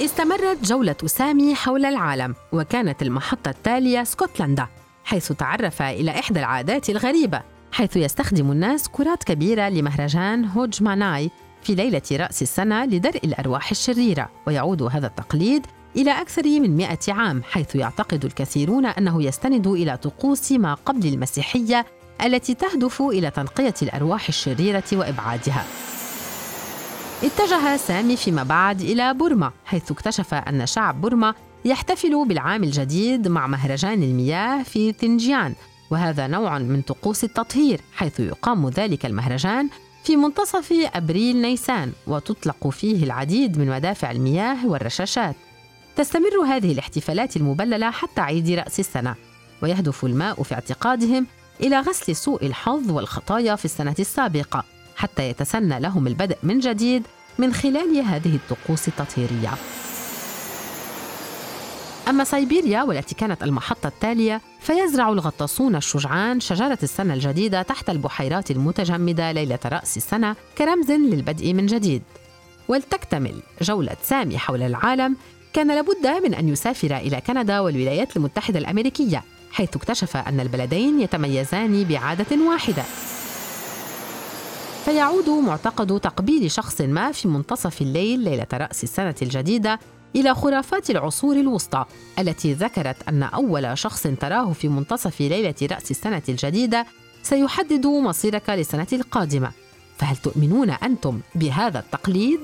استمرت جولة سامي حول العالم وكانت المحطة التالية اسكتلندا حيث تعرف إلى إحدى العادات الغريبة حيث يستخدم الناس كرات كبيرة لمهرجان هوج ماناي في ليلة رأس السنة لدرء الأرواح الشريرة ويعود هذا التقليد إلى أكثر من مئة عام حيث يعتقد الكثيرون أنه يستند إلى طقوس ما قبل المسيحية التي تهدف إلى تنقية الأرواح الشريرة وإبعادها. اتجه سامي فيما بعد إلى بورما حيث اكتشف أن شعب بورما يحتفل بالعام الجديد مع مهرجان المياه في تنجيان وهذا نوع من طقوس التطهير حيث يقام ذلك المهرجان في منتصف أبريل نيسان وتطلق فيه العديد من مدافع المياه والرشاشات. تستمر هذه الاحتفالات المبللة حتى عيد رأس السنة ويهدف الماء في اعتقادهم إلى غسل سوء الحظ والخطايا في السنة السابقة. حتى يتسنى لهم البدء من جديد من خلال هذه الطقوس التطهيرية. أما سيبيريا والتي كانت المحطة التالية فيزرع الغطاسون الشجعان شجرة السنة الجديدة تحت البحيرات المتجمدة ليلة رأس السنة كرمز للبدء من جديد. ولتكتمل جولة سامي حول العالم كان لابد من أن يسافر إلى كندا والولايات المتحدة الأمريكية حيث اكتشف أن البلدين يتميزان بعادة واحدة. فيعود معتقد تقبيل شخص ما في منتصف الليل ليلة رأس السنة الجديدة إلى خرافات العصور الوسطى التي ذكرت أن أول شخص تراه في منتصف ليلة رأس السنة الجديدة سيحدد مصيرك للسنة القادمة فهل تؤمنون أنتم بهذا التقليد؟